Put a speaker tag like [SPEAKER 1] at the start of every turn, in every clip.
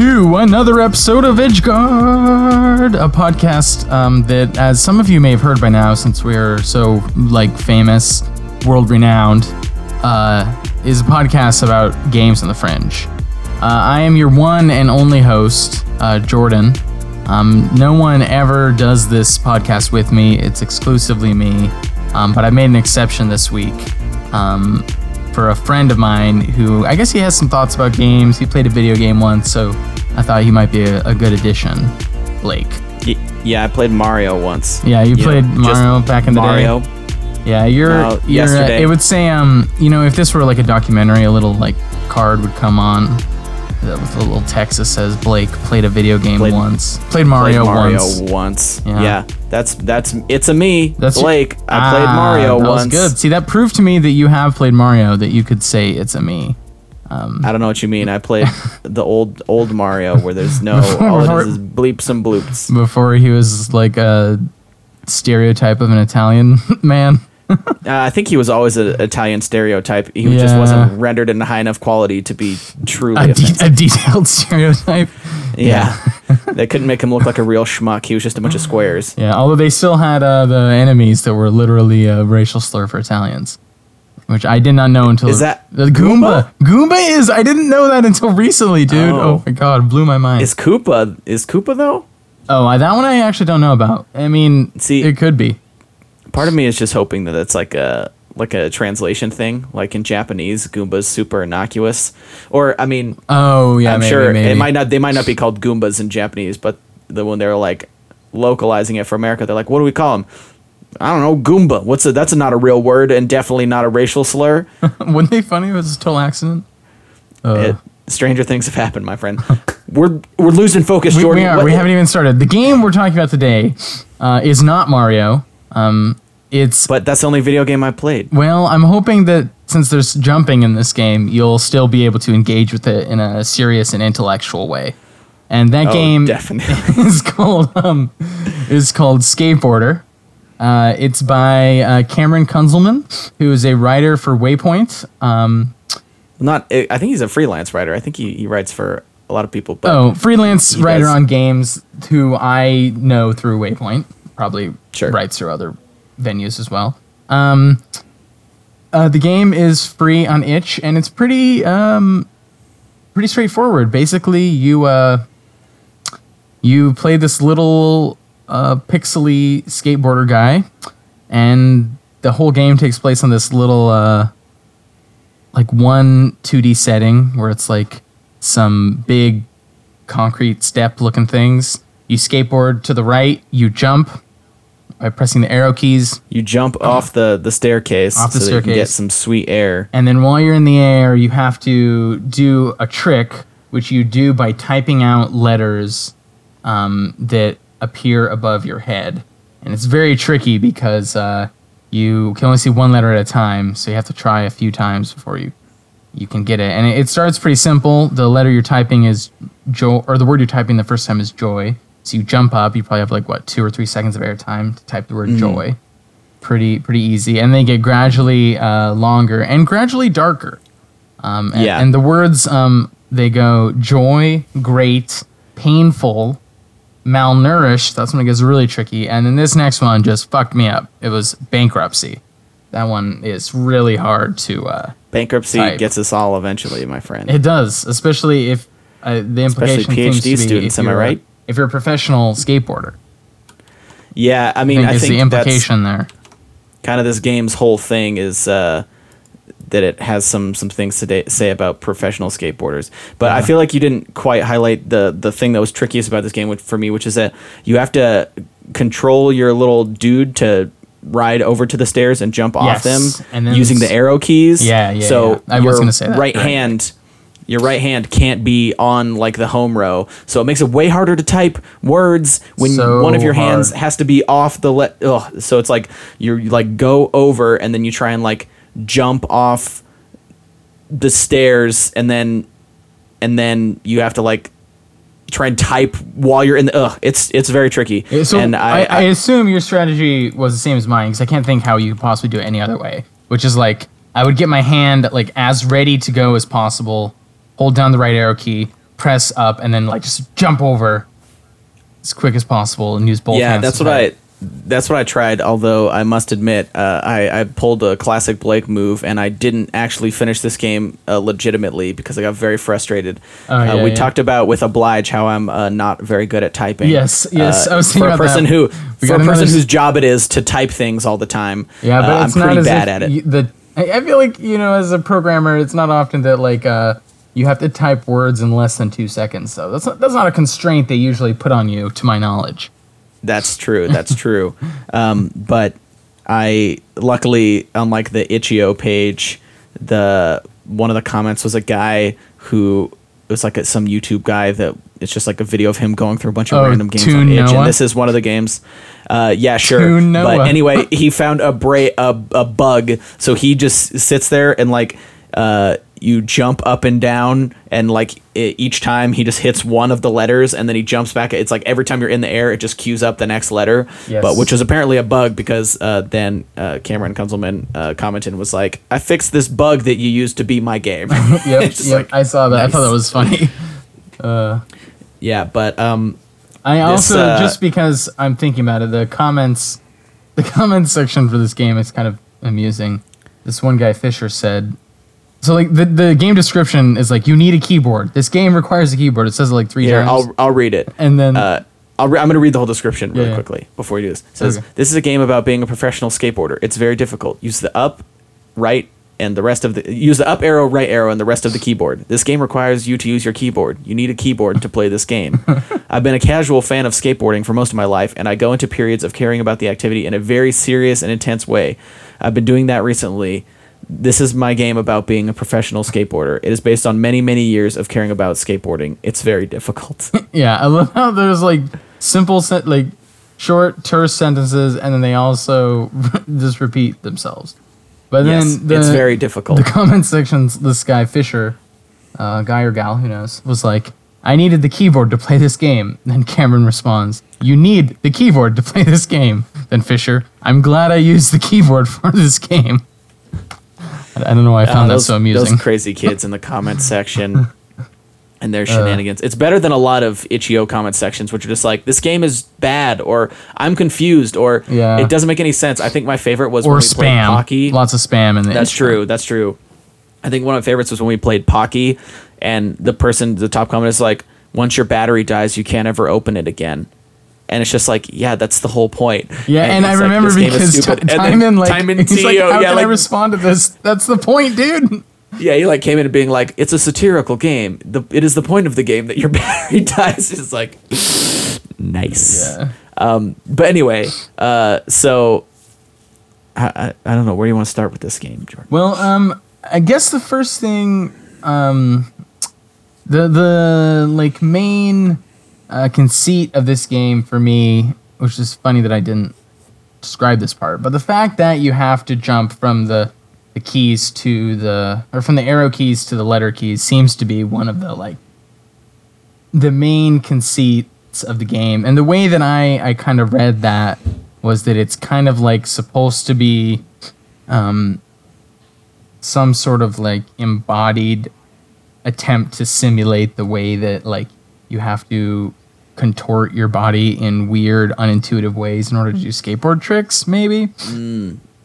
[SPEAKER 1] To another episode of Edgeguard, a podcast um, that, as some of you may have heard by now, since we're so like famous, world renowned, uh, is a podcast about games on the fringe. Uh, I am your one and only host, uh, Jordan. Um, no one ever does this podcast with me; it's exclusively me. Um, but I made an exception this week. Um, for a friend of mine who I guess he has some thoughts about games. He played a video game once, so I thought he might be a, a good addition. Blake.
[SPEAKER 2] Yeah, I played Mario once.
[SPEAKER 1] Yeah, you played Mario back in the
[SPEAKER 2] Mario.
[SPEAKER 1] day. Mario. Yeah, you're. You're uh,
[SPEAKER 2] yesterday.
[SPEAKER 1] it would say, um, you know, if this were like a documentary, a little like card would come on with a little text that says Blake played a video game
[SPEAKER 2] Played-
[SPEAKER 1] once, played
[SPEAKER 2] Played
[SPEAKER 1] Mario,
[SPEAKER 2] Mario
[SPEAKER 1] once.
[SPEAKER 2] once.
[SPEAKER 1] Yeah.
[SPEAKER 2] Yeah. that's that's it's a me.
[SPEAKER 1] That's your-
[SPEAKER 2] Blake. I played
[SPEAKER 1] Ah,
[SPEAKER 2] Mario
[SPEAKER 1] that
[SPEAKER 2] once.
[SPEAKER 1] Was good. See, that proved to me that you have played Mario. That you could say it's a me.
[SPEAKER 2] I don't know what you mean. I played the old old Mario where there's no all it is is bleeps and bloops.
[SPEAKER 1] before he was like a stereotype of an Italian man.
[SPEAKER 2] Uh, I think he was always an Italian stereotype. He just wasn't rendered in high enough quality to be truly
[SPEAKER 1] a, de- a detailed stereotype.
[SPEAKER 2] yeah, they couldn't make him look like a real schmuck. He was just a bunch of squares.
[SPEAKER 1] Yeah, although they still had uh, the enemies that were literally a racial slur for Italians, which I did not know until
[SPEAKER 2] Is that
[SPEAKER 1] the Goomba? Goomba is. I didn't know that until recently, dude. Oh,
[SPEAKER 2] Oh.
[SPEAKER 1] my god, blew my mind.
[SPEAKER 2] Is Koopa is Koopa though?
[SPEAKER 1] oh, I, that one I actually don't know about. I mean,
[SPEAKER 2] See-
[SPEAKER 1] it could be.
[SPEAKER 2] Part of me is just hoping that it's like a like a translation thing. Like in Japanese, Goomba's super innocuous. Or I mean,
[SPEAKER 1] Oh yeah,
[SPEAKER 2] I'm
[SPEAKER 1] maybe,
[SPEAKER 2] sure
[SPEAKER 1] maybe.
[SPEAKER 2] it might not. They might not be called Goombas in Japanese, but the when they're like localizing it for America, they're like, what do we call them? I don't know, Goomba. What's a, that's not a real word and definitely not a racial slur.
[SPEAKER 1] Wouldn't they funny if it was a total accident? Uh,
[SPEAKER 2] It, stranger things have happened, my friend. we're we're losing focus,
[SPEAKER 1] we,
[SPEAKER 2] Jordan.
[SPEAKER 1] we are. We haven't even started. The game we're talking about today uh, is not Mario. Um, it's
[SPEAKER 2] But that's the only video game I played.
[SPEAKER 1] Well, I'm hoping that since there's jumping in this game, you'll still be able to engage with it in a serious and intellectual way. And that
[SPEAKER 2] Oh,
[SPEAKER 1] game
[SPEAKER 2] definitely.
[SPEAKER 1] is called um, is called Skateboarder. Uh, it's by uh, Cameron Kunzelman, who is a writer for Waypoint. Um,
[SPEAKER 2] Not. I think he's a freelance writer. I think he, he writes for a lot of people. But
[SPEAKER 1] oh, freelance writer
[SPEAKER 2] does.
[SPEAKER 1] on games who I know through Waypoint. Probably
[SPEAKER 2] Sure.
[SPEAKER 1] writes through other venues as well. Um, uh, the game is free on itch, and it's pretty um, pretty straightforward. Basically, you uh, you play this little uh, pixely skateboarder guy, and the whole game takes place on this little uh, like one 2D setting where it's like some big concrete step looking things. You skateboard to the right, you jump by pressing the arrow keys,
[SPEAKER 2] you jump off the the staircase
[SPEAKER 1] Off the
[SPEAKER 2] so that you can get some sweet air.
[SPEAKER 1] and then while you're in the air, you have to do a trick, which you do by typing out letters um, that appear above your head. And it's very tricky because uh, you can only see one letter at a time, so you have to try a few times before you you can get it. And it, it starts pretty simple. The letter you're typing is joy, or the word you're typing the first time is joy. So you jump up. You probably have like what two or three seconds of airtime to type the word joy. Pretty pretty easy, and they get gradually uh, longer and gradually darker. Um, and,
[SPEAKER 2] Yeah.
[SPEAKER 1] and the words um, they go joy, great, painful, malnourished. That's when it gets really tricky. And then this next one just fucked me up. It was bankruptcy. That one is really hard to. Uh,
[SPEAKER 2] Bankruptcy
[SPEAKER 1] Type.
[SPEAKER 2] gets us all eventually, my friend.
[SPEAKER 1] it does, especially if uh, the implication
[SPEAKER 2] Especially
[SPEAKER 1] seems
[SPEAKER 2] PhD
[SPEAKER 1] to be
[SPEAKER 2] students,
[SPEAKER 1] if
[SPEAKER 2] am I
[SPEAKER 1] you're a-
[SPEAKER 2] right?
[SPEAKER 1] If you're a professional skateboarder,
[SPEAKER 2] yeah, I
[SPEAKER 1] I
[SPEAKER 2] mean,
[SPEAKER 1] think
[SPEAKER 2] I think
[SPEAKER 1] the implication there.
[SPEAKER 2] kind of this game's whole thing is uh, that it has some some things to da- say about professional skateboarders. But I feel like you didn't quite highlight the the thing that was trickiest about this game which, for me, which is that you have to control your little dude to ride over to the stairs and jump
[SPEAKER 1] Yes,
[SPEAKER 2] off them using the arrow keys.
[SPEAKER 1] Yeah, yeah,
[SPEAKER 2] So
[SPEAKER 1] yeah. I was
[SPEAKER 2] your
[SPEAKER 1] gonna say that.
[SPEAKER 2] right
[SPEAKER 1] Right.
[SPEAKER 2] hand. Your right hand can't be on like the home row, so it makes it way harder to type words when
[SPEAKER 1] So
[SPEAKER 2] one of your hands
[SPEAKER 1] hard.
[SPEAKER 2] has to be off the let. So it's like you're you like go over and then you try and like jump off the stairs and then and then you have to like try and type while you're in the. Ugh. It's it's very tricky.
[SPEAKER 1] Uh, so
[SPEAKER 2] and
[SPEAKER 1] I,
[SPEAKER 2] I,
[SPEAKER 1] I, assume your strategy was the same as mine because I can't think how you could possibly do it any other way. Which is like I would get my hand like as ready to go as possible, hold down the right arrow key, press up and then like just jump over as quick as possible and use both
[SPEAKER 2] yeah,
[SPEAKER 1] hands.
[SPEAKER 2] that's what. I. That's what I tried. Although I must admit, uh, I I pulled a classic Blake move, and I didn't actually finish this game uh, legitimately because I got very frustrated.
[SPEAKER 1] Oh,
[SPEAKER 2] uh, we
[SPEAKER 1] yeah.
[SPEAKER 2] talked about with Oblige how I'm uh, not very good at typing.
[SPEAKER 1] Yes, yes,
[SPEAKER 2] Uh,
[SPEAKER 1] I was
[SPEAKER 2] for a person
[SPEAKER 1] that.
[SPEAKER 2] who
[SPEAKER 1] We
[SPEAKER 2] for a person
[SPEAKER 1] another-
[SPEAKER 2] whose job it is to type things all the time.
[SPEAKER 1] Yeah, but
[SPEAKER 2] uh,
[SPEAKER 1] it's
[SPEAKER 2] I'm
[SPEAKER 1] not
[SPEAKER 2] pretty
[SPEAKER 1] as
[SPEAKER 2] bad at it.
[SPEAKER 1] you- the I feel like you know, as a programmer, it's not often that like uh, you have to type words in less than two seconds. So that's not, that's not a constraint they usually put on you, to my knowledge.
[SPEAKER 2] That's true. That's true. Um, but I luckily, unlike the itch.io page, the one of the comments was a guy who it was like a, some YouTube guy that it's just like a video of him going through a bunch of
[SPEAKER 1] Oh,
[SPEAKER 2] random games on itch,
[SPEAKER 1] Noah?
[SPEAKER 2] and this is one of the games. Uh, yeah, sure. But anyway, he found a bra- a, a bug, so he just sits there and like uh, you jump up and down, and like i each time he just hits one of the letters, and then he jumps back. It's like every time you're in the air, it just queues up the next letter.
[SPEAKER 1] Yes.
[SPEAKER 2] But which was apparently a bug because uh, then uh, Cameron Kunzelman uh, commented and was like, "I fixed this bug that you used to be my game."
[SPEAKER 1] Yep, yep.
[SPEAKER 2] like,
[SPEAKER 1] I saw that. I thought that was funny.
[SPEAKER 2] yeah, but um,
[SPEAKER 1] I also
[SPEAKER 2] uh,
[SPEAKER 1] just because I'm thinking about it, the comments, the comments section for this game is kind of amusing. This one guy Fisher said, so like the the game description is like you need a keyboard. This game requires a keyboard. It says it like three
[SPEAKER 2] here
[SPEAKER 1] times.
[SPEAKER 2] I'll I'll read it.
[SPEAKER 1] and then
[SPEAKER 2] Uh, I'll re- I'm going to read the whole description really
[SPEAKER 1] Yeah, yeah.
[SPEAKER 2] quickly before we do this. It says,
[SPEAKER 1] Okay.
[SPEAKER 2] This is a game about being a professional skateboarder. It's very difficult. Use the up, right, and the rest of the. Use the up arrow, right arrow, and the rest of the keyboard. This game requires you to use your keyboard. You need a keyboard to play this game. I've been a casual fan of skateboarding for most of my life, and I go into periods of caring about the activity in a very serious and intense way. I've been doing that recently. This is my game about being a professional skateboarder. It is based on many, many years of caring about skateboarding. It's very difficult.
[SPEAKER 1] yeah, I love how there's like simple like short terse sentences, and then they also just repeat themselves. But then
[SPEAKER 2] yes,
[SPEAKER 1] the,
[SPEAKER 2] it's very difficult.
[SPEAKER 1] the comment sections, this guy Fisher, uh, guy or gal, who knows, was like, "I needed the keyboard to play this game." Then Cameron responds, "You need the keyboard to play this game." Then Fisher, "I'm glad I used the keyboard for this game." I don't know why I
[SPEAKER 2] Uh,
[SPEAKER 1] found that so amusing.
[SPEAKER 2] Those crazy kids in the comment section and their shenanigans. it's better than a lot of itch.io comment sections, which are just like, "This game is bad," or "I'm confused," or
[SPEAKER 1] Yeah.
[SPEAKER 2] "It doesn't make any sense." I think my favorite was
[SPEAKER 1] or
[SPEAKER 2] when we played
[SPEAKER 1] spam,
[SPEAKER 2] Pocky.
[SPEAKER 1] lots of spam in the
[SPEAKER 2] That's true. That's true. I think one of my favorites was when we played Pocky, and the person, the top comment is like, "Once your battery dies, you can't ever open it again." And it's just like, yeah, that's the whole point.
[SPEAKER 1] Yeah, and, I
[SPEAKER 2] it's like,
[SPEAKER 1] remember
[SPEAKER 2] this
[SPEAKER 1] because. T-
[SPEAKER 2] And
[SPEAKER 1] Timon like
[SPEAKER 2] Timon
[SPEAKER 1] he's like, how
[SPEAKER 2] yeah,
[SPEAKER 1] can I respond to this? That's the point, dude.
[SPEAKER 2] Yeah, he like came in and being like, "It's a satirical game. The it is the point of the game that your battery dies." It's like, nice.
[SPEAKER 1] Yeah.
[SPEAKER 2] Um, but anyway, uh, so I, I I don't know where do you want to start with this game, Jordan.
[SPEAKER 1] Well, um, I guess the first thing, um, the the like main uh, conceit of this game for me, which is funny that I didn't describe this part, but the fact that you have to jump from the the keys to the or from the arrow keys to the letter keys seems to be one of the like the main conceits of the game. And the way that i i kind of read that was that it's kind of like supposed to be um some sort of like embodied attempt to simulate the way that like you have to contort your body in weird unintuitive ways in order to do skateboard tricks maybe.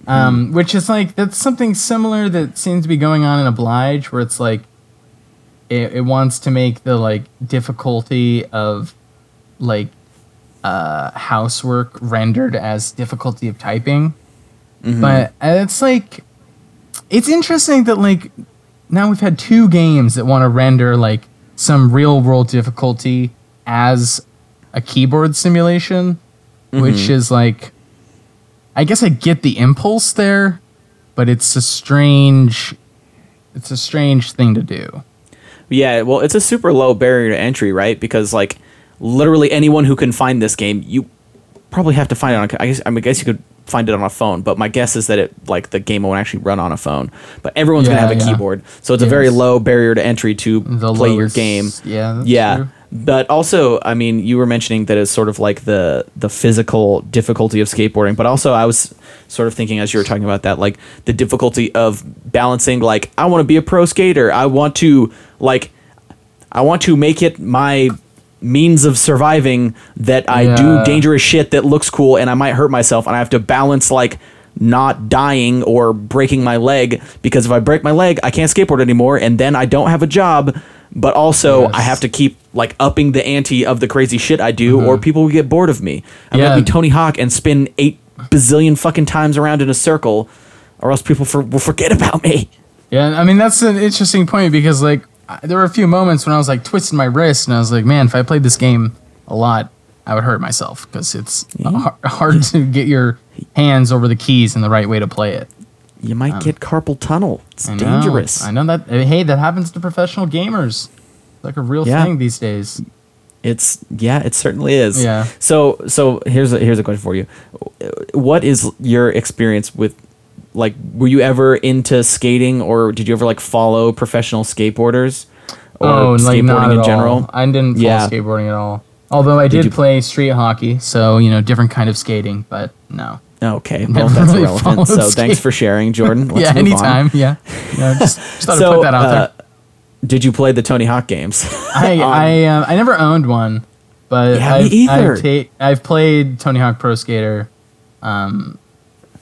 [SPEAKER 1] Um, which is like that's something similar that seems to be going on in oblige where it's like it, it wants to make the like difficulty of like uh, housework rendered as difficulty of typing. But uh, it's like it's interesting that like now we've had two games that want to render like some real world difficulty as a keyboard simulation which mm-hmm. is like I guess I get the impulse there, but it's a strange it's a strange thing to do.
[SPEAKER 2] Yeah, well, it's a super low barrier to entry, right? Because like literally anyone who can find this game, you probably have to find it on. I guess I, mean, I guess you could find it on a phone, but my guess is that it like the game won't actually run on a phone. But everyone's gonna have a
[SPEAKER 1] yeah.
[SPEAKER 2] keyboard, so it's a very low barrier to entry to
[SPEAKER 1] The
[SPEAKER 2] play your game.
[SPEAKER 1] Yeah, that's
[SPEAKER 2] yeah.
[SPEAKER 1] true.
[SPEAKER 2] But also, I mean, you were mentioning that it's sort of like the the physical difficulty of skateboarding, but also I was sort of thinking as you were talking about that, like the difficulty of balancing. Like, I want to be a pro skater. I want to like I want to make it my means of surviving that I
[SPEAKER 1] Yeah.
[SPEAKER 2] do dangerous shit that looks cool and I might hurt myself and I have to balance like not dying or breaking my leg because if I break my leg, I can't skateboard anymore and then I don't have a job. But also,
[SPEAKER 1] Yes.
[SPEAKER 2] I have to keep like upping the ante of the crazy shit I do, or people will get bored of me. I'm
[SPEAKER 1] Mm-hmm. Yeah.
[SPEAKER 2] gonna be Tony Hawk and spin eight bazillion fucking times around in a circle, or else people for, will forget about me.
[SPEAKER 1] Yeah, I mean that's an interesting point because like I- there were a few moments when I was like twisting my wrist and I was like, man, if I played this game a lot, I would hurt myself because it's har- hard to get your hands over the keys in the right way to play it.
[SPEAKER 2] You might get carpal tunnel. It's
[SPEAKER 1] Um, I know,
[SPEAKER 2] dangerous.
[SPEAKER 1] I know that. Hey, that happens to professional gamers. It's like a real
[SPEAKER 2] Yeah.
[SPEAKER 1] thing these days.
[SPEAKER 2] It's yeah, it certainly is.
[SPEAKER 1] Yeah.
[SPEAKER 2] So so here's a, here's a question for you. What is your experience with like were you ever into skating or did you ever like follow professional skateboarders or
[SPEAKER 1] oh, like not
[SPEAKER 2] skateboarding
[SPEAKER 1] at
[SPEAKER 2] in general?
[SPEAKER 1] all. I didn't follow
[SPEAKER 2] Yeah.
[SPEAKER 1] skateboarding at all. Although I did,
[SPEAKER 2] you-
[SPEAKER 1] play street hockey, so you know, different kind of skating, but no.
[SPEAKER 2] Okay, well that's
[SPEAKER 1] really
[SPEAKER 2] irrelevant.
[SPEAKER 1] followed
[SPEAKER 2] So thanks for sharing, Jordan. Let's
[SPEAKER 1] yeah, anytime. Yeah. yeah just, just thought
[SPEAKER 2] So
[SPEAKER 1] I'd put that out there.
[SPEAKER 2] uh, did you play the Tony Hawk games?
[SPEAKER 1] I I uh, I never owned one, but
[SPEAKER 2] Yeah,
[SPEAKER 1] I've. I've, ta- I've played Tony Hawk Pro Skater, um,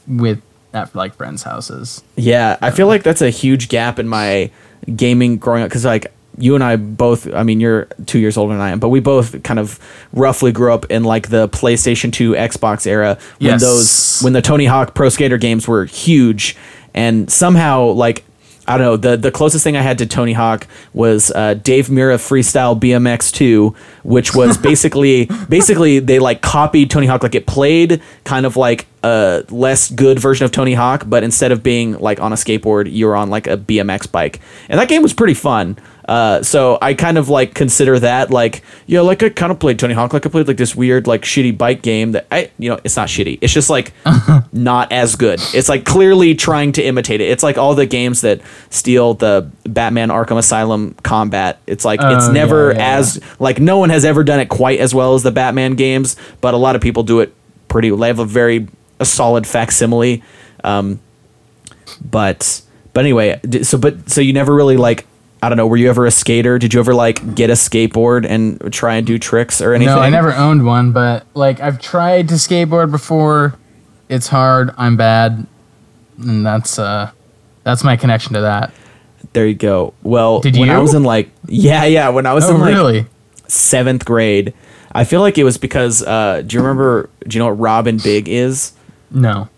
[SPEAKER 1] with at like friends' houses.
[SPEAKER 2] Yeah, I feel like that's a huge gap in my gaming growing up because like you and I both, I mean, you're two years older than I am, but we both kind of roughly grew up in like the PlayStation 2, Xbox era when
[SPEAKER 1] Yes.
[SPEAKER 2] those when the Tony Hawk Pro Skater games were huge, and somehow like. I don't know. The the closest thing I had to Tony Hawk was uh, Dave Mirra Freestyle BMX 2, which was basically basically they like copied Tony Hawk like it played kind of like a less good version of Tony Hawk, but instead of being like on a skateboard, you were on like a BMX bike, and that game was pretty fun. Uh, so I kind of like consider that like yeah, like I kind of played Tony Hawk, like I played like this weird like shitty bike game that I you know it's not shitty, it's just like not as good. It's like clearly trying to imitate it. It's like all the games that steal the Batman Arkham Asylum combat. It's like it's
[SPEAKER 1] Oh,
[SPEAKER 2] never
[SPEAKER 1] yeah, yeah,
[SPEAKER 2] as like no one has ever done it quite as well as the Batman games, but a lot of people do it pretty. They have a very a solid facsimile. Um, but but anyway, so but so you never really like I don't know. Were you ever a skater? Did you ever like get a skateboard and try and do tricks or anything?
[SPEAKER 1] No, I never owned one, but like I've tried to skateboard before. It's hard. I'm bad, and that's uh, that's my connection to that.
[SPEAKER 2] There you go. Well,
[SPEAKER 1] Did
[SPEAKER 2] when I was in like yeah yeah when I was
[SPEAKER 1] Oh,
[SPEAKER 2] in like
[SPEAKER 1] really?
[SPEAKER 2] seventh grade, I feel like it was because uh, do you remember? Do you know what Rob and Big is?
[SPEAKER 1] No.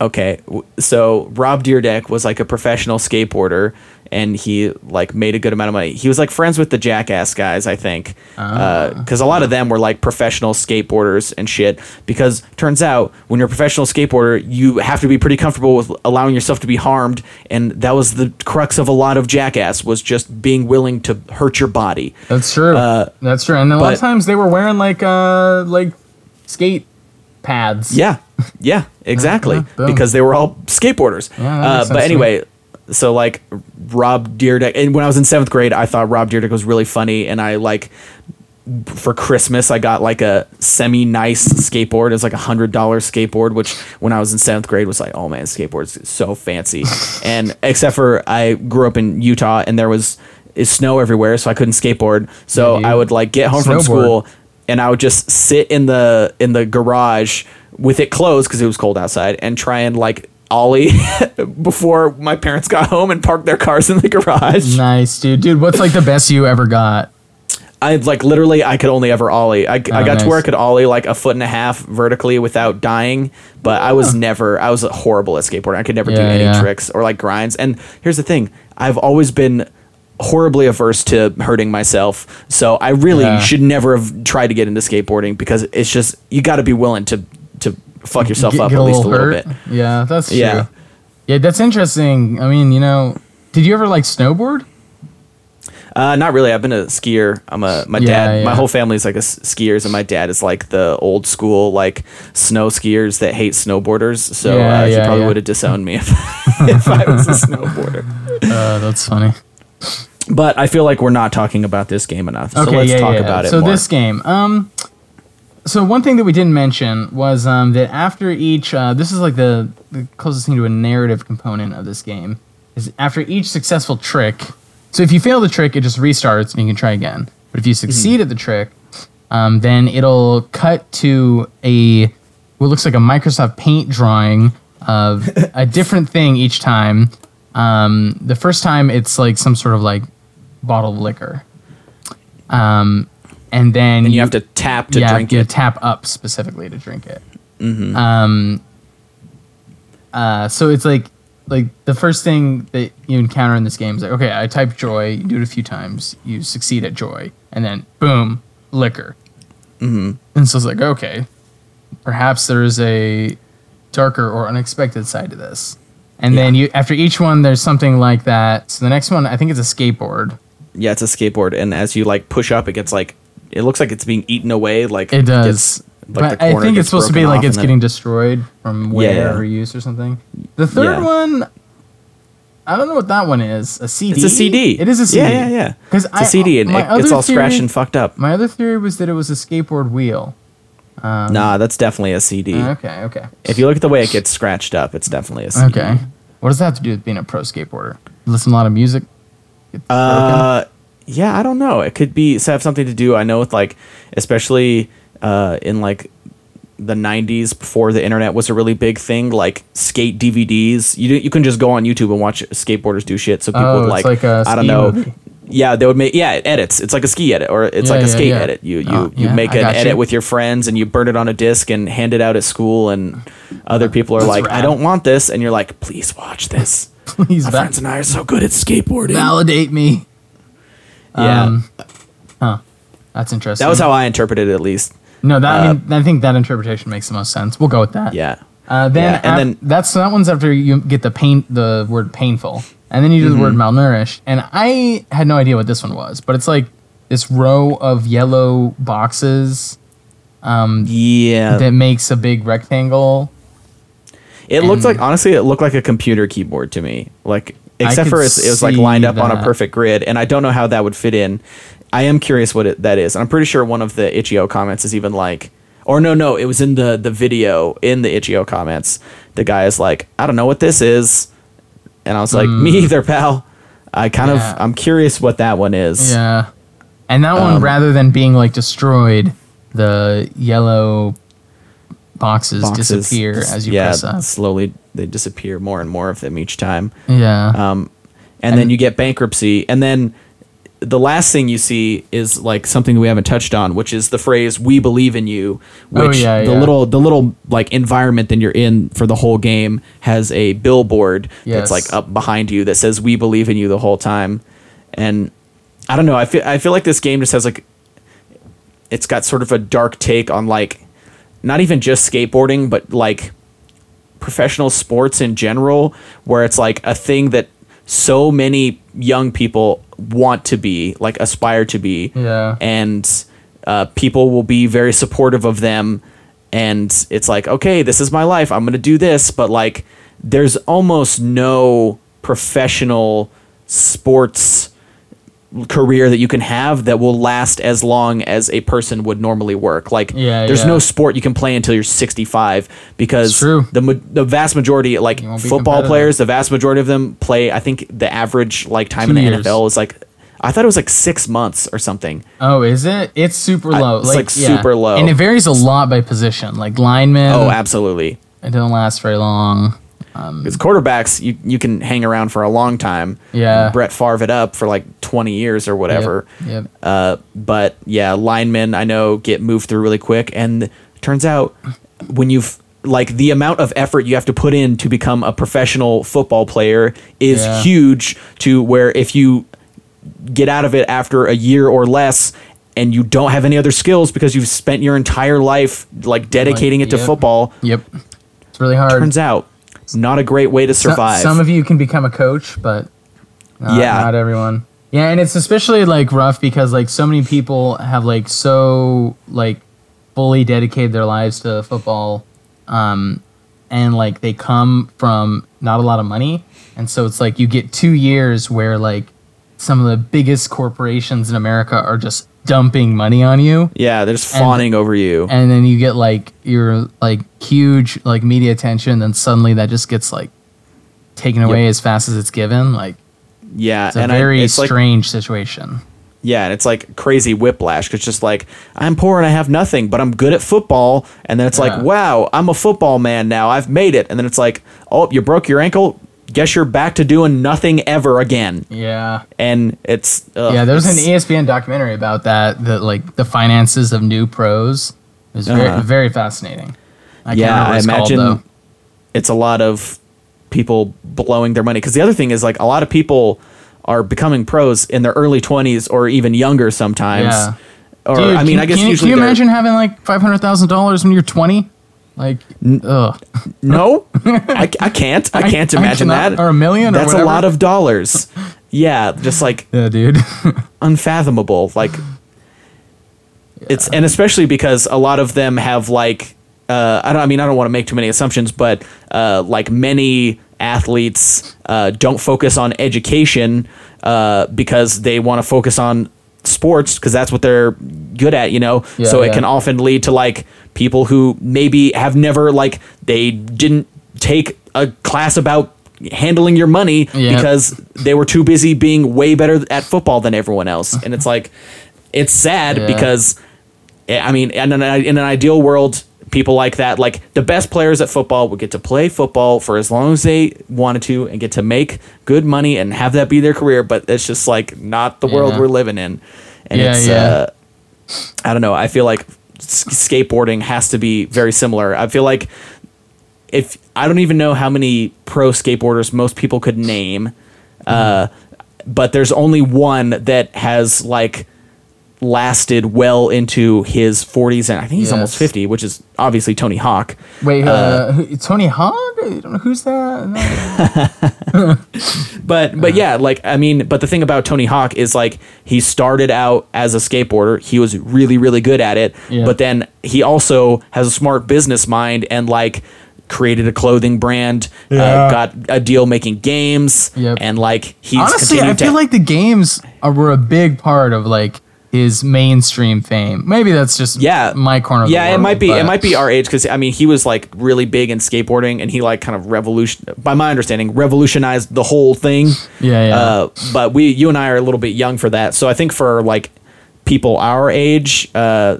[SPEAKER 2] Okay, so Rob Dyrdek was like a professional skateboarder, and he like made a good amount of money. He was like friends with the Jackass guys, I think, because a lot of them were like professional skateboarders and shit. Because turns out when you're a professional skateboarder, you have to be pretty comfortable with allowing yourself to be harmed, and that was the crux of a lot of Jackass was just being willing to hurt your body.
[SPEAKER 1] That's true.
[SPEAKER 2] Uh,
[SPEAKER 1] That's true. And a lot
[SPEAKER 2] but-
[SPEAKER 1] of times they were wearing like uh like skate pads.
[SPEAKER 2] Yeah, yeah, exactly.
[SPEAKER 1] boom.
[SPEAKER 2] because they were all skateboarders.
[SPEAKER 1] Yeah,
[SPEAKER 2] uh, but anyway, so like Rob Dyrdek, and when I was in seventh grade, I thought Rob Dyrdek was really funny, and I like for Christmas I got like a semi nice skateboard. It was like a hundred dollar skateboard, which when I was in seventh grade was like, oh man, skateboards so fancy. and except for I grew up in Utah, and there was is snow everywhere, so I couldn't skateboard. So I would like get home from school and I would just sit in the in the garage with it closed because it was cold outside and try and like ollie before my parents got home and parked their cars in the garage.
[SPEAKER 1] Nice, dude. Dude, what's like the best you ever got?
[SPEAKER 2] I like literally I could only ever ollie. I, I oh, got
[SPEAKER 1] Oh,
[SPEAKER 2] to where I could ollie like a foot and a half vertically without dying, but I was never I was horrible at skateboarding. I could never do any
[SPEAKER 1] yeah.
[SPEAKER 2] tricks or like grinds. And here's the thing, I've always been horribly averse to hurting myself. So I really
[SPEAKER 1] Yeah.
[SPEAKER 2] should never have tried to get into skateboarding because it's just you got to be willing to to fuck yourself
[SPEAKER 1] Get-
[SPEAKER 2] up
[SPEAKER 1] get
[SPEAKER 2] at least a little
[SPEAKER 1] hurt?
[SPEAKER 2] bit.
[SPEAKER 1] Yeah, that's true.
[SPEAKER 2] Yeah.
[SPEAKER 1] Yeah, that's interesting. I mean, you know, did you ever like snowboard?
[SPEAKER 2] Uh, not really. I've been a skier. I'm a my
[SPEAKER 1] Yeah,
[SPEAKER 2] dad. My
[SPEAKER 1] yeah.
[SPEAKER 2] whole family's like a s- skiers, and my dad is like the old school like snow skiers that hate snowboarders. So
[SPEAKER 1] Yeah,
[SPEAKER 2] uh, he probably
[SPEAKER 1] yeah.
[SPEAKER 2] would have disowned me if, if I was a snowboarder.
[SPEAKER 1] Uh, that's funny.
[SPEAKER 2] But I feel like we're not talking about this game enough. So
[SPEAKER 1] Okay,
[SPEAKER 2] let's
[SPEAKER 1] yeah,
[SPEAKER 2] talk
[SPEAKER 1] yeah.
[SPEAKER 2] about it
[SPEAKER 1] so
[SPEAKER 2] more.
[SPEAKER 1] this game, um, so one thing that we didn't mention was um, that after each, uh, this is like the, the closest thing to a narrative component of this game, is after each successful trick, So if you fail the trick, it just restarts and you can try again. But if you succeed at the trick, um, then it'll cut to a what looks like a Microsoft Paint drawing of a different thing each time. Um, the first time it's like some sort of like bottle of liquor. Um, and then
[SPEAKER 2] And you have to tap to
[SPEAKER 1] yeah,
[SPEAKER 2] drink
[SPEAKER 1] you
[SPEAKER 2] it.
[SPEAKER 1] tap up specifically to drink it. Um, uh, so it's like like the first thing that you encounter in this game is like, okay, I type joy, you do it a few times, you succeed at joy, and then boom, liquor. Mm-hmm. And so it's like, okay, perhaps there's a darker or unexpected side to this. And then you after each one, there's something like that. So the next one, I think it's a skateboard.
[SPEAKER 2] Yeah, it's a skateboard, and as you like push up, it gets like it looks like it's being eaten away. Like
[SPEAKER 1] It does.
[SPEAKER 2] gets- like,
[SPEAKER 1] but I think it's supposed to be like it's
[SPEAKER 2] and
[SPEAKER 1] getting destroyed from wear
[SPEAKER 2] Yeah,
[SPEAKER 1] or use or something. The third
[SPEAKER 2] Yeah.
[SPEAKER 1] one, I don't know what that one is. A CD.
[SPEAKER 2] It's a CD.
[SPEAKER 1] It is a CD.
[SPEAKER 2] Yeah, yeah, yeah.
[SPEAKER 1] Because
[SPEAKER 2] It's a CD, and it, all scratched and fucked up.
[SPEAKER 1] My other theory was that it was a skateboard wheel. Um,
[SPEAKER 2] Nah, that's definitely a CD.
[SPEAKER 1] Okay. Okay.
[SPEAKER 2] if you look at the way it gets scratched up, it's definitely a CD.
[SPEAKER 1] Okay. What does that have to do with being a pro skateboarder? Listen to a lot of music.
[SPEAKER 2] Uh, yeah, I don't know. It could be so have something to do. I know with like, especially uh, in like the '90s before the internet was a really big thing. Like skate DVDs, you you can just go on YouTube and watch skateboarders do shit. So people
[SPEAKER 1] Oh,
[SPEAKER 2] would like,
[SPEAKER 1] like
[SPEAKER 2] I don't know.
[SPEAKER 1] movie.
[SPEAKER 2] Yeah, they would make yeah it edits. It's like a ski edit or it's
[SPEAKER 1] Yeah,
[SPEAKER 2] like a
[SPEAKER 1] yeah,
[SPEAKER 2] skate
[SPEAKER 1] yeah.
[SPEAKER 2] edit. You you
[SPEAKER 1] Oh,
[SPEAKER 2] you make an edit
[SPEAKER 1] you.
[SPEAKER 2] with your friends and you burn it on a disc and hand it out at school and other people are
[SPEAKER 1] That's
[SPEAKER 2] like, I don't want this, and you're like, please watch this.
[SPEAKER 1] Please
[SPEAKER 2] My
[SPEAKER 1] va-
[SPEAKER 2] friends and I are so good at skateboarding.
[SPEAKER 1] validate me.
[SPEAKER 2] yeah,
[SPEAKER 1] Um, huh. That's interesting.
[SPEAKER 2] that was how I interpreted it at least.
[SPEAKER 1] No, that I
[SPEAKER 2] uh,
[SPEAKER 1] mean, I think that interpretation makes the most sense. We'll go with that.
[SPEAKER 2] Yeah.
[SPEAKER 1] Uh, then,
[SPEAKER 2] Yeah, and
[SPEAKER 1] af-
[SPEAKER 2] then-
[SPEAKER 1] that's that one's after you get the pain, the word painful, and then you do the word
[SPEAKER 2] Mm-hmm.
[SPEAKER 1] malnourished. And I had no idea what this one was, but it's like this row of yellow boxes
[SPEAKER 2] Yeah.
[SPEAKER 1] that makes a big rectangle.
[SPEAKER 2] It looked like honestly it looked like a computer keyboard to me. Like except
[SPEAKER 1] could
[SPEAKER 2] for it's, it was like
[SPEAKER 1] see
[SPEAKER 2] lined up on a
[SPEAKER 1] that.
[SPEAKER 2] perfect grid and I don't know how that would fit in. I am curious what it, that is. And I'm pretty sure one of the itch.io comments is even like or no no, it was in the the video in the itch.io comments. The guy is like, "I don't know what this is." And I was like, "Me either, pal." I kind.
[SPEAKER 1] Yeah.
[SPEAKER 2] of I'm curious what that one is.
[SPEAKER 1] Yeah, and that one
[SPEAKER 2] Um,
[SPEAKER 1] rather than being like destroyed, the yellow boxes,
[SPEAKER 2] Boxes
[SPEAKER 1] disappear
[SPEAKER 2] dis-
[SPEAKER 1] as you
[SPEAKER 2] yeah,
[SPEAKER 1] press up.
[SPEAKER 2] slowly they disappear more and more of them each time.
[SPEAKER 1] Yeah.
[SPEAKER 2] um, and, then you get bankruptcy, and then the last thing you see is like something we haven't touched on, which is the phrase "We believe in you,"
[SPEAKER 1] Oh,
[SPEAKER 2] which
[SPEAKER 1] yeah,
[SPEAKER 2] the
[SPEAKER 1] yeah.
[SPEAKER 2] little the little like environment that you're in for the whole game has a billboard
[SPEAKER 1] Yes.
[SPEAKER 2] that's like up behind you that says "We believe in you" the whole time, and I don't know. I feel I feel like this game just has like it's got sort of a dark take on like not even just skateboarding, but like professional sports in general, where it's like a thing that so many young people want to be, like aspire to be.
[SPEAKER 1] Yeah.
[SPEAKER 2] And uh, people will be very supportive of them. And it's like, okay, this is my life. I'm going to do this. But like, there's almost no professional sports career that you can have that will last as long as a person would normally work. Like
[SPEAKER 1] Yeah,
[SPEAKER 2] there's
[SPEAKER 1] yeah.
[SPEAKER 2] no sport you can play until you're 65 because the the vast majority like
[SPEAKER 1] You won't be
[SPEAKER 2] football players, the vast majority of them play I think the average like time
[SPEAKER 1] Two
[SPEAKER 2] in the
[SPEAKER 1] years.
[SPEAKER 2] NFL is like I thought it was like 6 months or something.
[SPEAKER 1] Oh, is it? It's super
[SPEAKER 2] I-
[SPEAKER 1] low.
[SPEAKER 2] it's, like, super low.
[SPEAKER 1] and it varies a lot by position. Like linemen,
[SPEAKER 2] Oh, absolutely.
[SPEAKER 1] it don't last very long.
[SPEAKER 2] Because quarterbacks, you, you can hang around for a long time.
[SPEAKER 1] Yeah.
[SPEAKER 2] Brett Favre it up for like 20 years or whatever.
[SPEAKER 1] Yep. yep.
[SPEAKER 2] Uh, but yeah, linemen I know get moved through really quick, and turns out when you've like the amount of effort you have to put in to become a professional football player is
[SPEAKER 1] Yeah.
[SPEAKER 2] huge. To where if you get out of it after a year or less. And you don't have any other skills because you've spent your entire life like dedicating it to
[SPEAKER 1] yep.
[SPEAKER 2] football.
[SPEAKER 1] Yep. It's really hard.
[SPEAKER 2] Turns out, not a great way to survive.
[SPEAKER 1] Some of you can become a coach, but not,
[SPEAKER 2] Yeah.
[SPEAKER 1] not everyone. Yeah, and it's especially like rough because like so many people have like so like fully dedicated their lives to football, um, and like they come from not a lot of money, and so it's like you get two years where like some of the biggest corporations in America are just dumping money on you
[SPEAKER 2] Yeah, they're just
[SPEAKER 1] And-
[SPEAKER 2] fawning over you.
[SPEAKER 1] and then you get like your like huge like media attention then suddenly that just gets like taken away as fast as it's given like
[SPEAKER 2] Yeah,
[SPEAKER 1] It's a
[SPEAKER 2] and I-
[SPEAKER 1] very
[SPEAKER 2] it's like
[SPEAKER 1] strange situation.
[SPEAKER 2] Yeah, and it's like crazy whiplash. 'cause It's just like I'm poor and I have nothing, but I'm good at football. And then it's
[SPEAKER 1] Yeah.
[SPEAKER 2] like, wow, I'm a football man now. I've made it. And then it's like, oh, you broke your ankle. Guess you're back to doing nothing ever again.
[SPEAKER 1] Yeah.
[SPEAKER 2] And it's ugh,
[SPEAKER 1] Yeah, there was an ESPN documentary about that, that like the finances of new pros. It was very,
[SPEAKER 2] Uh-huh.
[SPEAKER 1] very fascinating. I can't
[SPEAKER 2] yeah. I
[SPEAKER 1] it's called,
[SPEAKER 2] imagine it's a lot of people blowing their money. Because the other thing is like a lot of people are becoming pros in their early 20s or even younger sometimes.
[SPEAKER 1] Yeah.
[SPEAKER 2] Or
[SPEAKER 1] Dude,
[SPEAKER 2] I mean,
[SPEAKER 1] can,
[SPEAKER 2] I guess
[SPEAKER 1] can, you-
[SPEAKER 2] usually
[SPEAKER 1] Can you imagine having like five hundred thousand dollars when you're twenty? Like, ugh.
[SPEAKER 2] No, I, I can't. I can't
[SPEAKER 1] I
[SPEAKER 2] imagine
[SPEAKER 1] cannot-
[SPEAKER 2] that.
[SPEAKER 1] or a million or
[SPEAKER 2] That's a
[SPEAKER 1] whatever.
[SPEAKER 2] lot of dollars. Yeah, just like
[SPEAKER 1] Yeah, dude.
[SPEAKER 2] unfathomable. Like it's and especially because a lot of them have like uh, I don't. I mean, I don't want to make too many assumptions, but uh, like many athletes uh, don't focus on education uh, because they want to focus on sports because that's what they're good at. You know,
[SPEAKER 1] Yeah,
[SPEAKER 2] so it
[SPEAKER 1] yeah.
[SPEAKER 2] can often lead to like people who maybe have never like they didn't take a class about handling your money
[SPEAKER 1] Yeah.
[SPEAKER 2] because they were too busy being way better at football than everyone else and it's like it's sad
[SPEAKER 1] Yeah.
[SPEAKER 2] because eh, i mean in an, in an ideal world people like that like the best players at football would get to play football for as long as they wanted to and get to make good money and have that be their career but it's just like not the world we're living in and
[SPEAKER 1] Yeah,
[SPEAKER 2] it's
[SPEAKER 1] yeah.
[SPEAKER 2] uh I don't know. I feel like skateboarding has to be very similar. I feel like if I don't even know how many pro skateboarders most people could name, uh, but there's only one that has like lasted well into his 40s, and I think he's almost 50, which is obviously Tony Hawk.
[SPEAKER 1] Wait, uh, who- Tony Hawk? I don't know who's that.
[SPEAKER 2] But but yeah, like I mean, but the thing about Tony Hawk is like he started out as a skateboarder. He was really really good at it.
[SPEAKER 1] Yeah.
[SPEAKER 2] But then he also has a smart business mind and like created a clothing brand, uh,
[SPEAKER 1] Yeah.
[SPEAKER 2] got a deal making games,
[SPEAKER 1] Yep.
[SPEAKER 2] and like he's
[SPEAKER 1] Honestly, I
[SPEAKER 2] continued to-
[SPEAKER 1] feel like the games are, were a big part of like his mainstream fame. Maybe that's just
[SPEAKER 2] Yeah.
[SPEAKER 1] my corner. Of
[SPEAKER 2] yeah,
[SPEAKER 1] the
[SPEAKER 2] it might be it might be our age because I mean he was like really big in skateboarding and he like kind of revolution by my understanding revolutionized the whole thing.
[SPEAKER 1] Yeah, yeah.
[SPEAKER 2] Uh, but we you and I are a little bit young for that, so I think for like people our age, uh,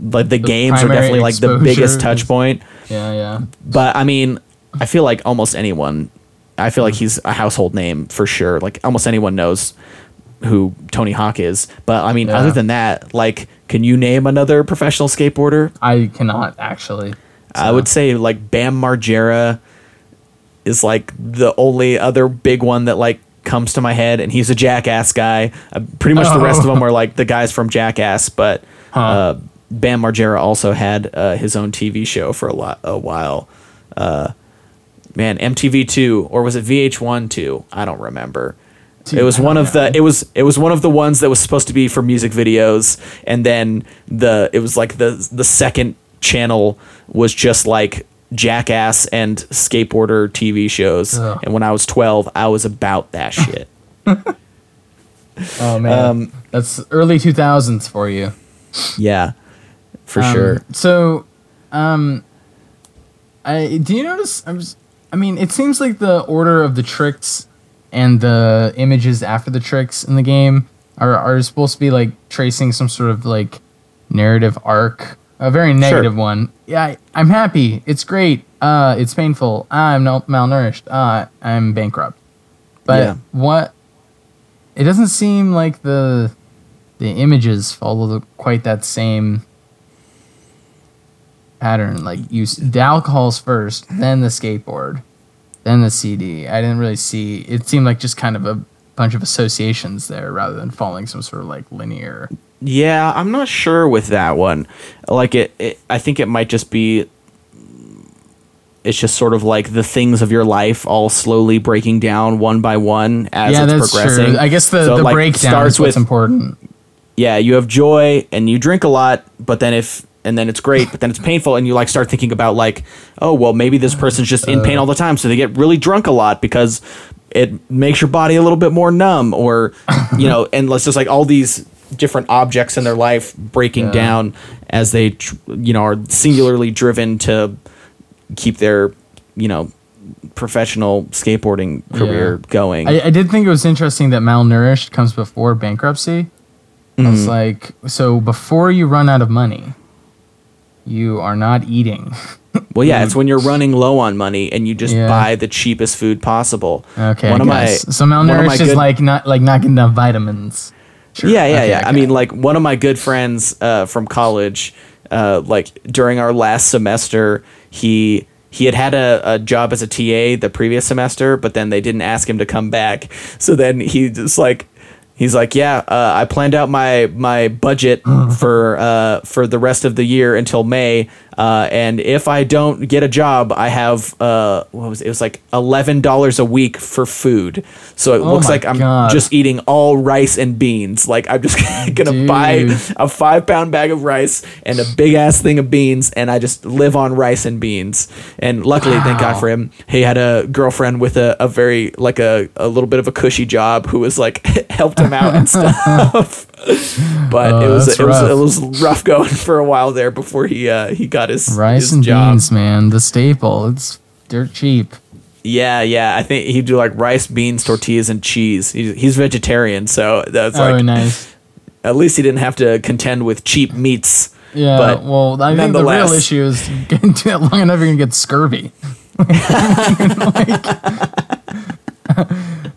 [SPEAKER 2] like the, games are definitely like the biggest touch
[SPEAKER 1] is-
[SPEAKER 2] point.
[SPEAKER 1] Yeah, yeah.
[SPEAKER 2] But I mean, I feel like almost anyone, I feel like he's a household name for sure. Like almost anyone knows who Tony Hawk is. But I mean,
[SPEAKER 1] Yeah.
[SPEAKER 2] other than that, like, can you name another professional skateboarder?
[SPEAKER 1] I cannot actually.
[SPEAKER 2] I would say like Bam Margera is like the only other big one that like comes to my head, and he's a Jackass guy. Uh, pretty much the rest of
[SPEAKER 1] Oh.
[SPEAKER 2] them are like the guys from Jackass, but
[SPEAKER 1] Huh.
[SPEAKER 2] uh, Bam Margera also had uh, his own TV show for a lot a while. Uh, man, MTV two or was it VH1 two? I don't remember.
[SPEAKER 1] Dude,
[SPEAKER 2] it was one of the it was it was one of the ones that was supposed to be for music videos and then the it was like the the second channel was just like jackass and skateboarder tv shows
[SPEAKER 1] Ugh.
[SPEAKER 2] and when i was 12 i was about that shit
[SPEAKER 1] Oh man,
[SPEAKER 2] Um,
[SPEAKER 1] that's early two thousands for you.
[SPEAKER 2] yeah for
[SPEAKER 1] Um,
[SPEAKER 2] sure
[SPEAKER 1] So, um, I do you notice? I was. I mean, it seems like the order of the tricks and the images after the tricks in the game are are supposed to be like tracing some sort of like narrative arc. A very negative one. Yeah, I, I'm happy. It's great. Uh, it's painful. I'm no, malnourished. Uh, I'm bankrupt. But
[SPEAKER 2] Yeah.
[SPEAKER 1] what? It doesn't seem like the the images follow the, quite that same pattern. Like you, the alcohol's first, then the skateboard, then the CD. I didn't really see. It seemed like just kind of a bunch of associations there, rather than following some sort of like linear.
[SPEAKER 2] yeah i'm not sure with that one like it, it i think it might just be it's just sort of like the things of your life all slowly breaking down one by one as
[SPEAKER 1] yeah,
[SPEAKER 2] it's
[SPEAKER 1] that's
[SPEAKER 2] progressing
[SPEAKER 1] true. I guess the,
[SPEAKER 2] So,
[SPEAKER 1] the
[SPEAKER 2] like,
[SPEAKER 1] breakdown
[SPEAKER 2] starts
[SPEAKER 1] is what's
[SPEAKER 2] with
[SPEAKER 1] important.
[SPEAKER 2] yeah, you have joy and you drink a lot, but then if and then it's great, but then it's painful and you like start thinking about like, oh well, maybe this person's just in pain all the time, so they get really drunk a lot because it makes your body a little bit more numb, or you know, and let's just like all these different objects in their life breaking
[SPEAKER 1] Yeah.
[SPEAKER 2] down as they tr- you know are singularly driven to keep their you know professional skateboarding career
[SPEAKER 1] Yeah.
[SPEAKER 2] going.
[SPEAKER 1] I, I did think it was interesting that malnourished comes before bankruptcy.
[SPEAKER 2] Mm-hmm.
[SPEAKER 1] It's like so before you run out of money, you are not eating.
[SPEAKER 2] well, yeah, it's when you're running low on money and you just
[SPEAKER 1] Yeah.
[SPEAKER 2] buy the cheapest food possible.
[SPEAKER 1] Okay,
[SPEAKER 2] One
[SPEAKER 1] I
[SPEAKER 2] of my-
[SPEAKER 1] guess. so
[SPEAKER 2] my
[SPEAKER 1] malnourished is like not like not getting enough vitamins. Sure.
[SPEAKER 2] Yeah, yeah,
[SPEAKER 1] Okay,
[SPEAKER 2] yeah. I mean, like one of my good friends uh, from college, uh, like during our last semester, he he had had a, a job as a TA the previous semester, but then they didn't ask him to come back. So then he just like he's like, yeah, uh, I planned out my my budget for uh, for the rest of the year until May. Uh, and if I don't get a job, I have uh, what was it? it was like eleven dollars a week for food. So it
[SPEAKER 1] Oh
[SPEAKER 2] looks like I'm
[SPEAKER 1] God.
[SPEAKER 2] just eating all rice and beans. Like I'm just gonna buy a five pound bag of rice and a big ass thing of beans, and I just live on rice and beans. And luckily, thank God for him, he had a girlfriend with a, a very like a, a little bit of a cushy job who was like helped him out and stuff. but
[SPEAKER 1] Oh,
[SPEAKER 2] it was it was
[SPEAKER 1] rough.
[SPEAKER 2] it was rough going for a while there before he uh, he got his
[SPEAKER 1] rice
[SPEAKER 2] his
[SPEAKER 1] and
[SPEAKER 2] job.
[SPEAKER 1] beans, man, the staple. It's dirt cheap.
[SPEAKER 2] Yeah, yeah. I think he'd do like rice, beans, tortillas, and cheese. He's, he's vegetarian, so that's
[SPEAKER 1] oh,
[SPEAKER 2] like
[SPEAKER 1] nice.
[SPEAKER 2] at least he didn't have to contend with cheap meats.
[SPEAKER 1] Yeah,
[SPEAKER 2] but
[SPEAKER 1] well, I think the real issue is getting long enough, you're gonna get scurvy. like,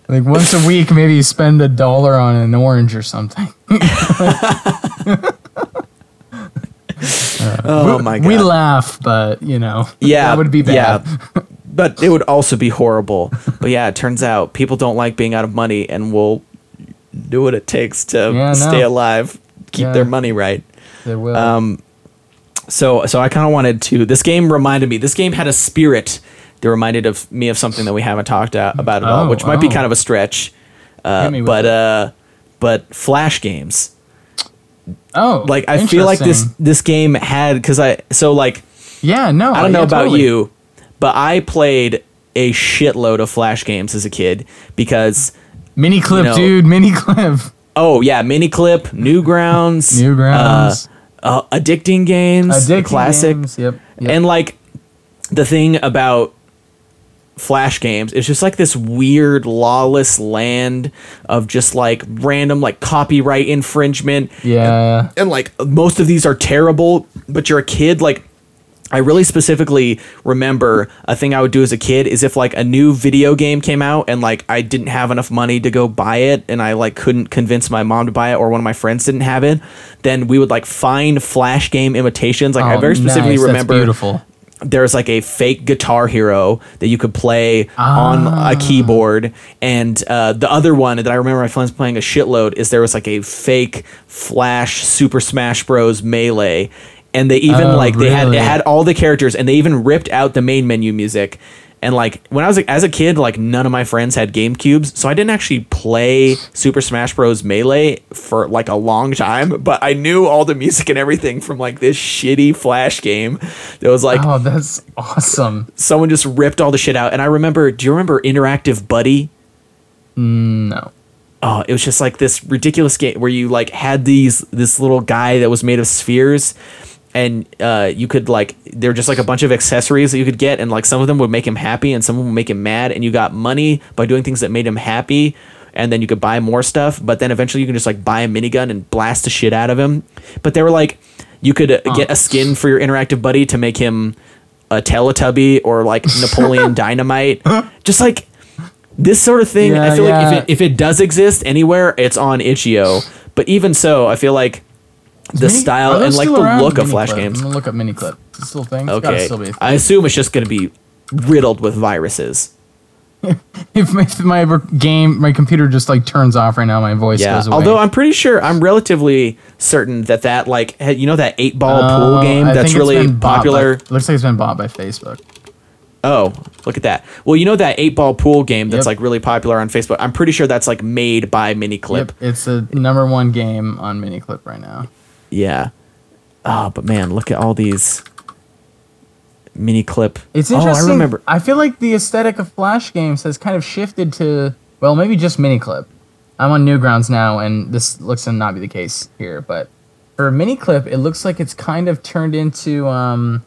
[SPEAKER 1] like once a week, maybe you spend a dollar on an orange or something.
[SPEAKER 2] Oh my god.
[SPEAKER 1] We laugh, but you know,
[SPEAKER 2] yeah,
[SPEAKER 1] that would be bad.
[SPEAKER 2] Yeah, but it would also be horrible. but yeah, it turns out people don't like being out of money and will do what it takes to
[SPEAKER 1] Yeah, no.
[SPEAKER 2] stay alive, keep
[SPEAKER 1] Yeah.
[SPEAKER 2] their money right.
[SPEAKER 1] They will.
[SPEAKER 2] Um, so so I kind of wanted to. This game reminded me. This game had a spirit that reminded of me of something that we haven't talked about at all,
[SPEAKER 1] Oh,
[SPEAKER 2] which might be
[SPEAKER 1] oh.
[SPEAKER 2] kind of a stretch. Uh,
[SPEAKER 1] Hit me with
[SPEAKER 2] but uh, but flash games.
[SPEAKER 1] oh,
[SPEAKER 2] Like I feel like this this game had because I so like
[SPEAKER 1] Yeah, no,
[SPEAKER 2] I don't know
[SPEAKER 1] yeah,
[SPEAKER 2] about
[SPEAKER 1] totally.
[SPEAKER 2] you, but I played a shitload of flash games as a kid because
[SPEAKER 1] Miniclip,
[SPEAKER 2] you know-
[SPEAKER 1] dude, Miniclip.
[SPEAKER 2] oh yeah, Miniclip Newgrounds,
[SPEAKER 1] Newgrounds.
[SPEAKER 2] uh, uh, addicting games,
[SPEAKER 1] Addicting
[SPEAKER 2] classic,
[SPEAKER 1] games, Yep. yep.
[SPEAKER 2] and like the thing about flash games It's just like this weird lawless land of just like random like copyright infringement
[SPEAKER 1] yeah.
[SPEAKER 2] and like most of these are terrible but you're a kid like i really specifically remember a thing i would do as a kid is if like a new video game came out and like i didn't have enough money to go buy it and i like couldn't convince my mom to buy it or one of my friends didn't have it then we would like find flash game imitations like i
[SPEAKER 1] Oh,
[SPEAKER 2] very specifically
[SPEAKER 1] nice,
[SPEAKER 2] remember
[SPEAKER 1] beautiful.
[SPEAKER 2] There's like a fake guitar hero that you could play on
[SPEAKER 1] Ah.
[SPEAKER 2] a keyboard and uh, the other one that i remember my friends playing a shitload is there was like a fake flash super smash bros melee and they even
[SPEAKER 1] Oh,
[SPEAKER 2] like they had
[SPEAKER 1] really?
[SPEAKER 2] it had all the characters and they even ripped out the main menu music and like when I was as a kid, like none of my friends had Game Cubes, so I didn't actually play Super Smash Bros. Melee for like a long time. But I knew all the music and everything from like this shitty Flash game. That was like
[SPEAKER 1] oh, that's awesome.
[SPEAKER 2] someone just ripped all the shit out. And I remember, do you remember Interactive Buddy?
[SPEAKER 1] Mm, no.
[SPEAKER 2] Oh, it was just like this ridiculous game where you like had these this little guy that was made of spheres, and uh, you could like they're just like a bunch of accessories that you could get, and like some of them would make him happy, and some of them would make him mad, and you got money by doing things that made him happy, and then you could buy more stuff, but then eventually you can just like buy a minigun and blast the shit out of him. But they were like, you could uh, get a skin for your interactive buddy to make him a Teletubby or like Napoleon Dynamite, just like this sort of thing. I
[SPEAKER 1] Yeah,
[SPEAKER 2] feel like if it, if it does exist anywhere, it's on itch.io. But even so, I feel like the
[SPEAKER 1] Mini-
[SPEAKER 2] style and like the look of
[SPEAKER 1] Miniclip.
[SPEAKER 2] Flash
[SPEAKER 1] I'm
[SPEAKER 2] games.
[SPEAKER 1] gonna look up Miniclip. It's still thing. It's
[SPEAKER 2] Okay,
[SPEAKER 1] still thing.
[SPEAKER 2] I assume it's just going to be riddled with viruses.
[SPEAKER 1] if, my- if my game, my computer just like turns off right now, my voice
[SPEAKER 2] Yeah.
[SPEAKER 1] goes away.
[SPEAKER 2] Although I'm pretty sure, I'm relatively certain that that like you know that eight ball oh, pool
[SPEAKER 1] Oh,
[SPEAKER 2] game
[SPEAKER 1] I
[SPEAKER 2] that's really
[SPEAKER 1] bought by-
[SPEAKER 2] popular.
[SPEAKER 1] looks like it's been bought by Facebook.
[SPEAKER 2] Oh, look at that. Well, you know that eight ball pool game that's
[SPEAKER 1] Yep.
[SPEAKER 2] like really popular on Facebook. I'm pretty sure that's like made by Miniclip.
[SPEAKER 1] Yep, it's the number one game on Miniclip right now.
[SPEAKER 2] Yeah. Oh, but man, look at all these Miniclip.
[SPEAKER 1] It's
[SPEAKER 2] Oh,
[SPEAKER 1] interesting.
[SPEAKER 2] I remember.
[SPEAKER 1] I feel like the aesthetic of Flash games has kind of shifted to well, maybe just Miniclip. I'm on Newgrounds now, and this looks to not be the case here. But for Miniclip, it looks like it's kind of turned into um,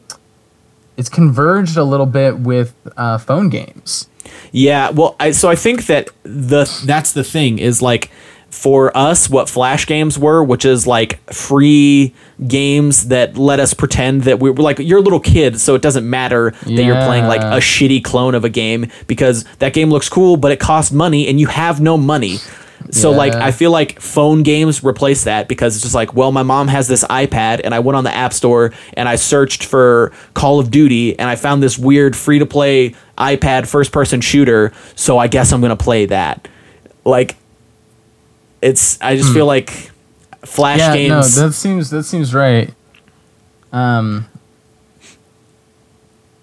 [SPEAKER 1] it's converged a little bit with uh, phone games.
[SPEAKER 2] Yeah, well, I, so I think that the that's the thing is like for us what flash games were, which is like free games that let us pretend that we were like you're a little kid, so it doesn't matter that you're playing like a shitty clone of a game because that game looks cool, but it costs money and you have no money. So like I feel like phone games replace that because it's just like, well, my mom has this iPad and I went on the App Store and I searched for Call of Duty and I found this weird free to play iPad first person shooter, so I guess I'm going to play that. Like it's I just feel like flash
[SPEAKER 1] Hmm. yeah,
[SPEAKER 2] games
[SPEAKER 1] no, that seems that seems right. Um,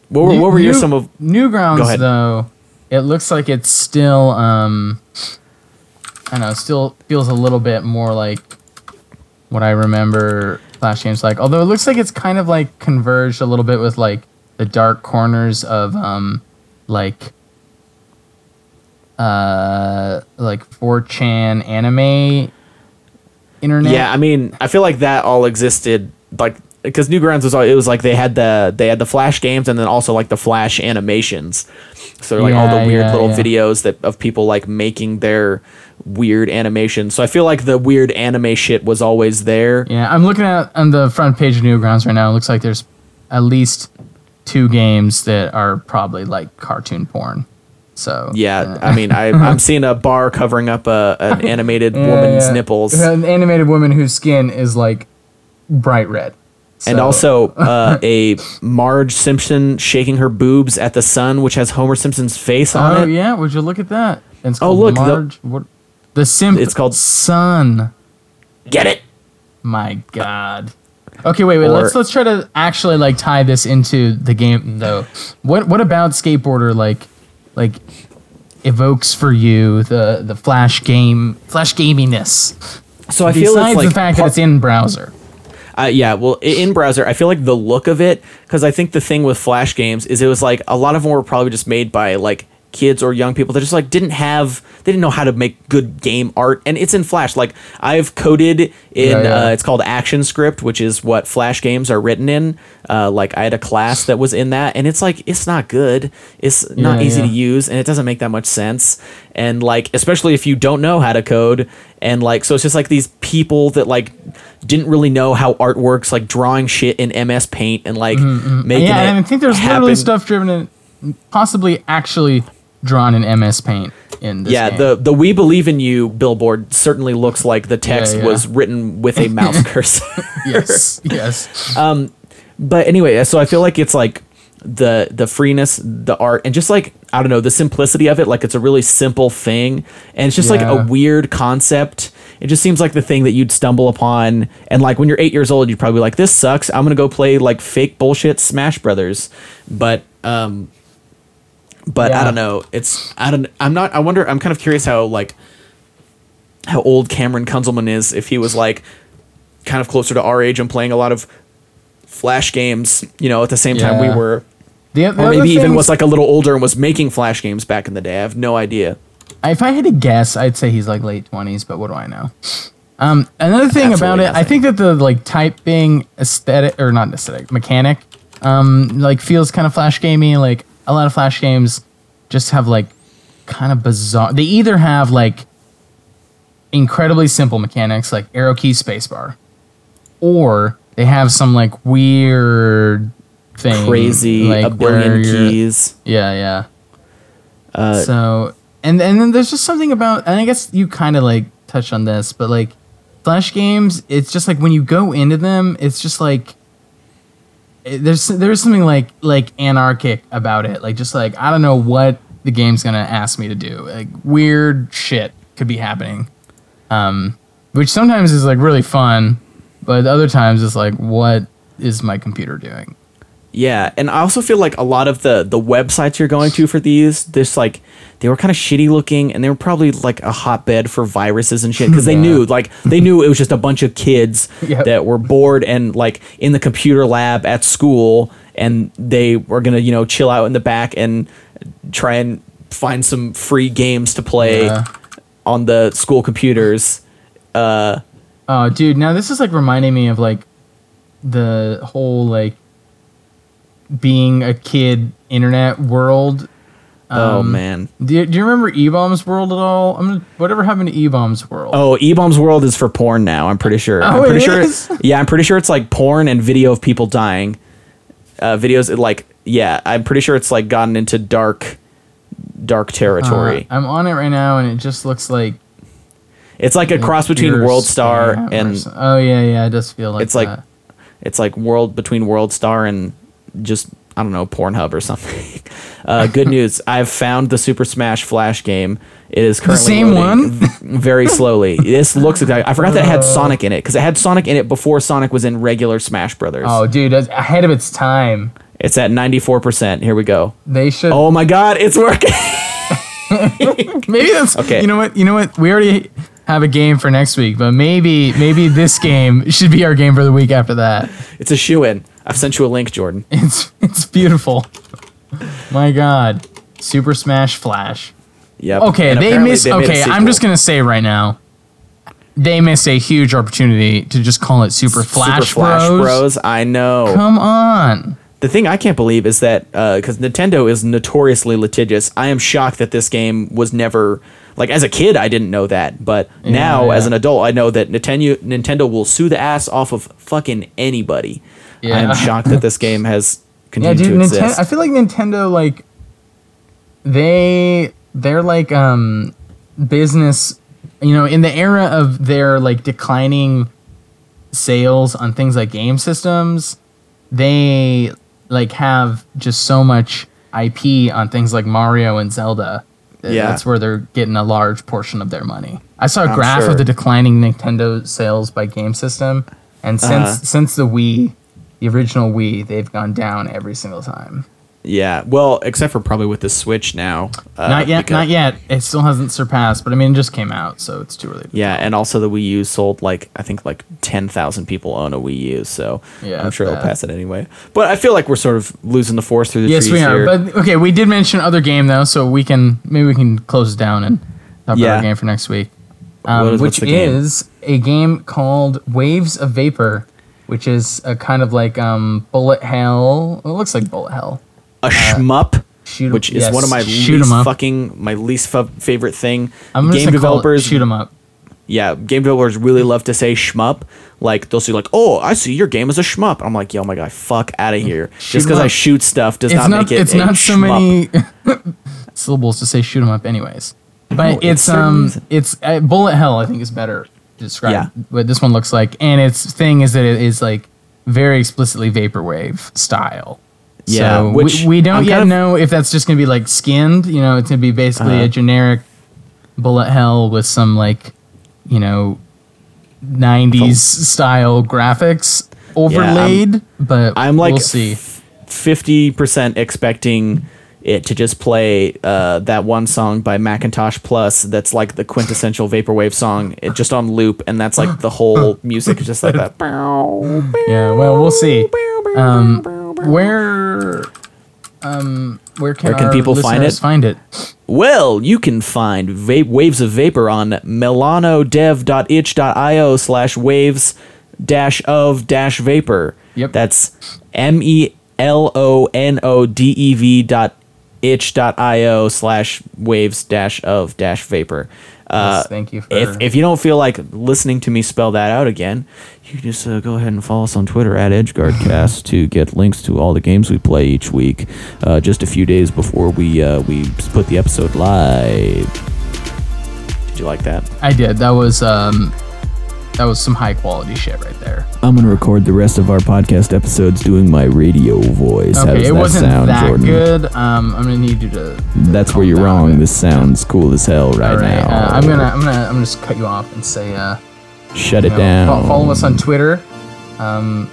[SPEAKER 2] what were,
[SPEAKER 1] New-
[SPEAKER 2] what were your
[SPEAKER 1] New-
[SPEAKER 2] some of
[SPEAKER 1] Newgrounds though? It looks like it's still um, I don't know, still feels a little bit more like what I remember Flash games like. Although it looks like it's kind of like converged a little bit with like the dark corners of um, like uh, like 4chan anime internet.
[SPEAKER 2] Yeah, I mean, I feel like that all existed like because Newgrounds was all it was like they had the they had the Flash games and then also like the Flash animations. So like all the weird
[SPEAKER 1] yeah,
[SPEAKER 2] little
[SPEAKER 1] yeah.
[SPEAKER 2] videos that of people like making their weird animations. So I feel like the weird anime shit was always there.
[SPEAKER 1] Yeah, I'm looking at on the front page of Newgrounds right now. It looks like there's at least two games that are probably like cartoon porn. So
[SPEAKER 2] Yeah, I mean, I, I'm seeing a bar covering up a, an animated
[SPEAKER 1] Yeah,
[SPEAKER 2] woman's
[SPEAKER 1] yeah.
[SPEAKER 2] nipples,
[SPEAKER 1] An animated woman whose skin is like bright red.
[SPEAKER 2] and also uh, a Marge Simpson shaking her boobs at the sun, which has Homer Simpson's face on
[SPEAKER 1] oh
[SPEAKER 2] it.
[SPEAKER 1] Oh yeah, would you look at that? And it's
[SPEAKER 2] Oh, look, the-
[SPEAKER 1] Marge. what? The simp.
[SPEAKER 2] It's called-
[SPEAKER 1] Sun.
[SPEAKER 2] Get it?
[SPEAKER 1] My God. Okay, wait, wait.
[SPEAKER 2] Or-
[SPEAKER 1] let's let's try to actually like tie this into the game though. What what about skateboarder like like evokes for you the the flash game flash gaminess?
[SPEAKER 2] So I feel
[SPEAKER 1] Besides
[SPEAKER 2] like
[SPEAKER 1] the fact
[SPEAKER 2] par-
[SPEAKER 1] that it's in browser.
[SPEAKER 2] Uh, yeah, well, in browser, I feel like the look of it, because I think the thing with Flash games is it was like a lot of them were probably just made by like kids or young people that just like didn't have, they didn't know how to make good game art, and it's in Flash. Like I've coded in,
[SPEAKER 1] Yeah, yeah.
[SPEAKER 2] Uh, it's called ActionScript which is what Flash games are written in. Uh, like I had a class that was in that, and it's like it's not good. It's not
[SPEAKER 1] Yeah,
[SPEAKER 2] easy
[SPEAKER 1] yeah.
[SPEAKER 2] to use, and it doesn't make that much sense. And like especially if you don't know how to code, and like so it's just like these people that like didn't really know how art works, like drawing shit in MS Paint and like making
[SPEAKER 1] Mm-hmm, yeah,
[SPEAKER 2] it.
[SPEAKER 1] and I think there's
[SPEAKER 2] happen.
[SPEAKER 1] literally stuff driven in possibly actually drawn in MS Paint in this
[SPEAKER 2] Yeah,
[SPEAKER 1] game.
[SPEAKER 2] the the "We Believe in You" billboard certainly looks like the text
[SPEAKER 1] yeah.
[SPEAKER 2] was written with a mouse cursor.
[SPEAKER 1] yes, yes.
[SPEAKER 2] Um but anyway, so I feel like it's like the the freeness, the art, and just like I don't know, the simplicity of it. Like it's a really simple thing, and it's just like a weird concept. It just seems like the thing that you'd stumble upon, and like when you're eight years old, you'd probably be like, "This sucks. I'm gonna go play like fake bullshit Smash Brothers." But um, but I don't know. It's I don't. I'm not. I wonder. I'm kind of curious how like how old Cameron Kunzelman is. If he was like kind of closer to our age and playing a lot of flash games, you know, at the same time we were,
[SPEAKER 1] The, the
[SPEAKER 2] or maybe even was like a little older and was making flash games back in the day. I have no idea.
[SPEAKER 1] If I had to guess, I'd say he's like late twenties, but what do I know? Um, another thing about
[SPEAKER 2] Absolutely
[SPEAKER 1] it, I think that the like typing aesthetic or not aesthetic mechanic, um, like feels kind of flash gamey. Like a lot of flash games just have like kind of bizarre. They either have like incredibly simple mechanics like arrow key spacebar, or they have some like weird thing,
[SPEAKER 2] Crazy,
[SPEAKER 1] like
[SPEAKER 2] a billion keys.
[SPEAKER 1] Yeah, yeah.
[SPEAKER 2] Uh,
[SPEAKER 1] so and and then there's just something about and I guess you kind of like touched on this, but like flash games, it's just like when you go into them, it's just like it- there's there's something like like anarchic about it. Like just like I don't know what the game's gonna ask me to do. Like weird shit could be happening, um, which sometimes is like really fun, but other times it's like what is my computer doing?
[SPEAKER 2] Yeah, and I also feel like a lot of the the websites you're going to for these, this like they were kind of shitty looking, and they were probably like a hotbed for viruses and shit because they knew like they knew it was just a bunch of kids
[SPEAKER 1] Yep.
[SPEAKER 2] that were bored and like in the computer lab at school, and they were gonna you know chill out in the back and try and find some free games to play
[SPEAKER 1] Yeah.
[SPEAKER 2] on the school computers. Uh,
[SPEAKER 1] Oh, dude, now this is like reminding me of like the whole like being a kid internet world.
[SPEAKER 2] oh
[SPEAKER 1] Um,
[SPEAKER 2] man.
[SPEAKER 1] Do you, do you remember E Bombs World at all? I'm gonna, whatever happened to E Bombs World?
[SPEAKER 2] Oh, eBaum's World is for porn now. I'm pretty sure. I'm
[SPEAKER 1] Oh,
[SPEAKER 2] pretty
[SPEAKER 1] it
[SPEAKER 2] sure.
[SPEAKER 1] is?
[SPEAKER 2] yeah, I'm pretty sure it's like porn and video of people dying. Uh, videos like yeah, I'm pretty sure it's like gotten into dark, dark territory.
[SPEAKER 1] Uh, I'm on it right now, and it just looks like
[SPEAKER 2] it's like a cross between World Star and
[SPEAKER 1] oh yeah, yeah, it does feel like
[SPEAKER 2] it's like it's like world between World Star and just I don't know Pornhub or something. Uh, good news! I've found the Super Smash Flash game. It is currently
[SPEAKER 1] same one?
[SPEAKER 2] very slowly. This looks exactly. I forgot that it had Sonic in it because it had Sonic in it before Sonic was in regular Smash Brothers.
[SPEAKER 1] oh dude, that's ahead of its time.
[SPEAKER 2] It's at ninety four percent. Here we go.
[SPEAKER 1] They should.
[SPEAKER 2] Oh my God, it's working.
[SPEAKER 1] maybe that's
[SPEAKER 2] Okay.
[SPEAKER 1] You know what? You know what? We already have a game for next week, but maybe maybe this game should be our game for the week after that.
[SPEAKER 2] it's a shoe in. I've sent you a link, Jordan.
[SPEAKER 1] It's it's beautiful. My God, Super Smash Flash.
[SPEAKER 2] Yep.
[SPEAKER 1] Okay, they miss.
[SPEAKER 2] they
[SPEAKER 1] okay, I'm just gonna say right now, they missed a huge opportunity to just call it Super Flash,
[SPEAKER 2] Super Flash
[SPEAKER 1] Bros.
[SPEAKER 2] Bros. I know.
[SPEAKER 1] Come on.
[SPEAKER 2] The thing I can't believe is that uh, because Nintendo is notoriously litigious, I am shocked that this game was never like as a kid I didn't know that, but now
[SPEAKER 1] yeah.
[SPEAKER 2] as an adult I know that Nintendo Nintendo will sue the ass off of fucking anybody. I
[SPEAKER 1] Yeah.
[SPEAKER 2] am shocked that this game has
[SPEAKER 1] Yeah,
[SPEAKER 2] continued
[SPEAKER 1] dude.
[SPEAKER 2] to exist.
[SPEAKER 1] I feel like Nintendo, like, they they're like um business. You know, in the era of their like declining sales on things like game systems, they like have just so much IP on things like Mario and Zelda.
[SPEAKER 2] Yeah.
[SPEAKER 1] That's where they're getting a large portion of their money. I saw a
[SPEAKER 2] I'm
[SPEAKER 1] graph
[SPEAKER 2] sure.
[SPEAKER 1] of the declining Nintendo sales by game system, and since
[SPEAKER 2] Uh-huh.
[SPEAKER 1] since the Wii, the original Wii, they've gone down every single time.
[SPEAKER 2] yeah, well, except for probably with the Switch now. Uh,
[SPEAKER 1] not yet, not yet. It still hasn't surpassed, but I mean, it just came out, so it's too early. To
[SPEAKER 2] Yeah, and also the Wii U sold like I think like ten thousand people own a Wii U, so
[SPEAKER 1] Yeah,
[SPEAKER 2] I'm sure it'll pass it anyway. But I feel like we're sort of losing the forest through the
[SPEAKER 1] Yes,
[SPEAKER 2] trees
[SPEAKER 1] we are.
[SPEAKER 2] here.
[SPEAKER 1] But okay, we did mention other game though, so we can maybe we can close it down and talk about
[SPEAKER 2] Yeah.
[SPEAKER 1] our game for next week, um,
[SPEAKER 2] what's
[SPEAKER 1] which
[SPEAKER 2] the game?
[SPEAKER 1] is a game called Waves of Vapor, which is a kind of like um, bullet hell. It looks like bullet hell.
[SPEAKER 2] a shmup,
[SPEAKER 1] Shoot,
[SPEAKER 2] which is
[SPEAKER 1] yes,
[SPEAKER 2] one of my least fucking my least fa- favorite thing.
[SPEAKER 1] I'm
[SPEAKER 2] game developers,
[SPEAKER 1] shoot 'em up.
[SPEAKER 2] yeah, game developers really love to say shmup. Like they'll say like, "Oh, I see your game is a shmup." I'm like, "Yo, my guy, fuck out of here."
[SPEAKER 1] Shoot
[SPEAKER 2] Just because I shoot stuff does
[SPEAKER 1] It's
[SPEAKER 2] not,
[SPEAKER 1] not.
[SPEAKER 2] make it
[SPEAKER 1] It's
[SPEAKER 2] a
[SPEAKER 1] not so
[SPEAKER 2] shmup.
[SPEAKER 1] many syllables to say shoot 'em up, anyways. But
[SPEAKER 2] No, it
[SPEAKER 1] it's um, it's uh, bullet hell. I think is better describe
[SPEAKER 2] Yeah.
[SPEAKER 1] what this one looks like, and its thing is that it is like very explicitly vaporwave style.
[SPEAKER 2] Yeah,
[SPEAKER 1] so
[SPEAKER 2] which
[SPEAKER 1] we, we don't
[SPEAKER 2] I'm
[SPEAKER 1] yet know if that's just gonna be like skinned. You know, it's gonna be basically
[SPEAKER 2] Uh-huh.
[SPEAKER 1] a generic bullet hell with some like, you know, '90s style graphics overlaid. but
[SPEAKER 2] I'm like
[SPEAKER 1] we'll see.
[SPEAKER 2] fifty percent expecting it to just play uh, that one song by Macintosh Plus that's like the quintessential vaporwave song, it just on loop, and that's like the whole music is just like that.
[SPEAKER 1] Yeah, well, we'll see. Um, where, um, where can,
[SPEAKER 2] Where can people find it?
[SPEAKER 1] Find it.
[SPEAKER 2] Well, you can find va- Waves of Vapor on melonodev.itch.io slash waves dash of dash vapor.
[SPEAKER 1] Yep.
[SPEAKER 2] That's M E L O N O D E V dot itch.io slash waves dash of dash vapor. Uh,
[SPEAKER 1] Yes, thank you for-
[SPEAKER 2] if, if you don't feel like listening to me spell that out again, you can just uh, go ahead and follow us on Twitter at EdgeGuardCast to get links to all the games we play each week. Uh, just a few days before we uh, we put the episode live. Did you like that?
[SPEAKER 1] I did. That was um, that was some high quality shit right there.
[SPEAKER 2] I'm gonna record the rest of our podcast episodes doing my radio voice. How
[SPEAKER 1] Okay,
[SPEAKER 2] does
[SPEAKER 1] it
[SPEAKER 2] that
[SPEAKER 1] wasn't
[SPEAKER 2] sound,
[SPEAKER 1] that
[SPEAKER 2] Jordan?
[SPEAKER 1] good. Um, I'm gonna need you to.
[SPEAKER 2] That's where you're wrong. This sounds cool as hell right,
[SPEAKER 1] right,
[SPEAKER 2] now.
[SPEAKER 1] uh, I'm gonna, I'm gonna, I'm gonna just cut you off and say, uh,
[SPEAKER 2] shut it
[SPEAKER 1] know,
[SPEAKER 2] down.
[SPEAKER 1] follow us on Twitter. Um,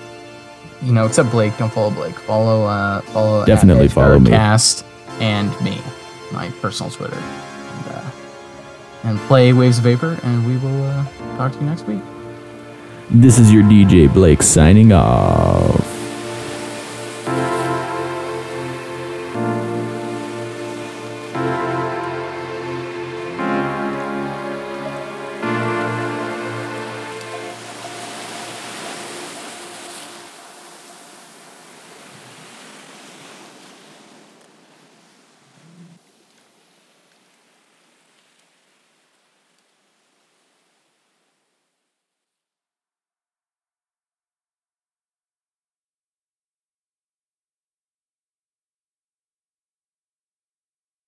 [SPEAKER 1] you know, except Blake, don't follow Blake. Follow, uh, follow.
[SPEAKER 2] Definitely follow me.
[SPEAKER 1] Cast and me, my personal Twitter, and play Waves of Vapor, and we will uh, talk to you next week.
[SPEAKER 2] This is your DJ Blake signing off.